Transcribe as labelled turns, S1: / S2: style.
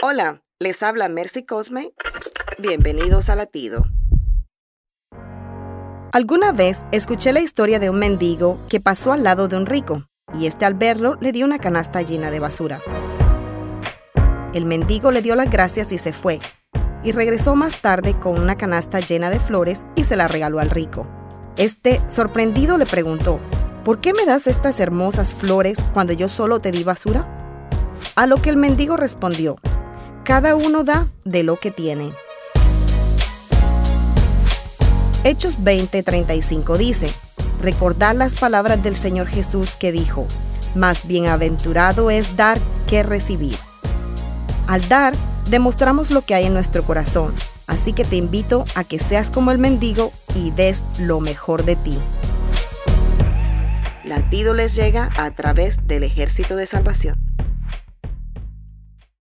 S1: Hola, les habla Mercy Cosme. Bienvenidos a Latido. Alguna vez escuché la historia de un mendigo que pasó al lado de un rico y este al verlo le dio una canasta llena de basura. El mendigo le dio las gracias y se fue, y regresó más tarde con una canasta llena de flores y se la regaló al rico. Este, sorprendido, le preguntó, ¿por qué me das estas hermosas flores cuando yo solo te di basura? A lo que el mendigo respondió, cada uno da de lo que tiene. Hechos 20:35 dice, recordar las palabras del Señor Jesús que dijo, más bienaventurado es dar que recibir. Al dar, demostramos lo que hay en nuestro corazón, así que te invito a que seas como el mendigo y des lo mejor de ti. Latido les llega a través del ejército de salvación.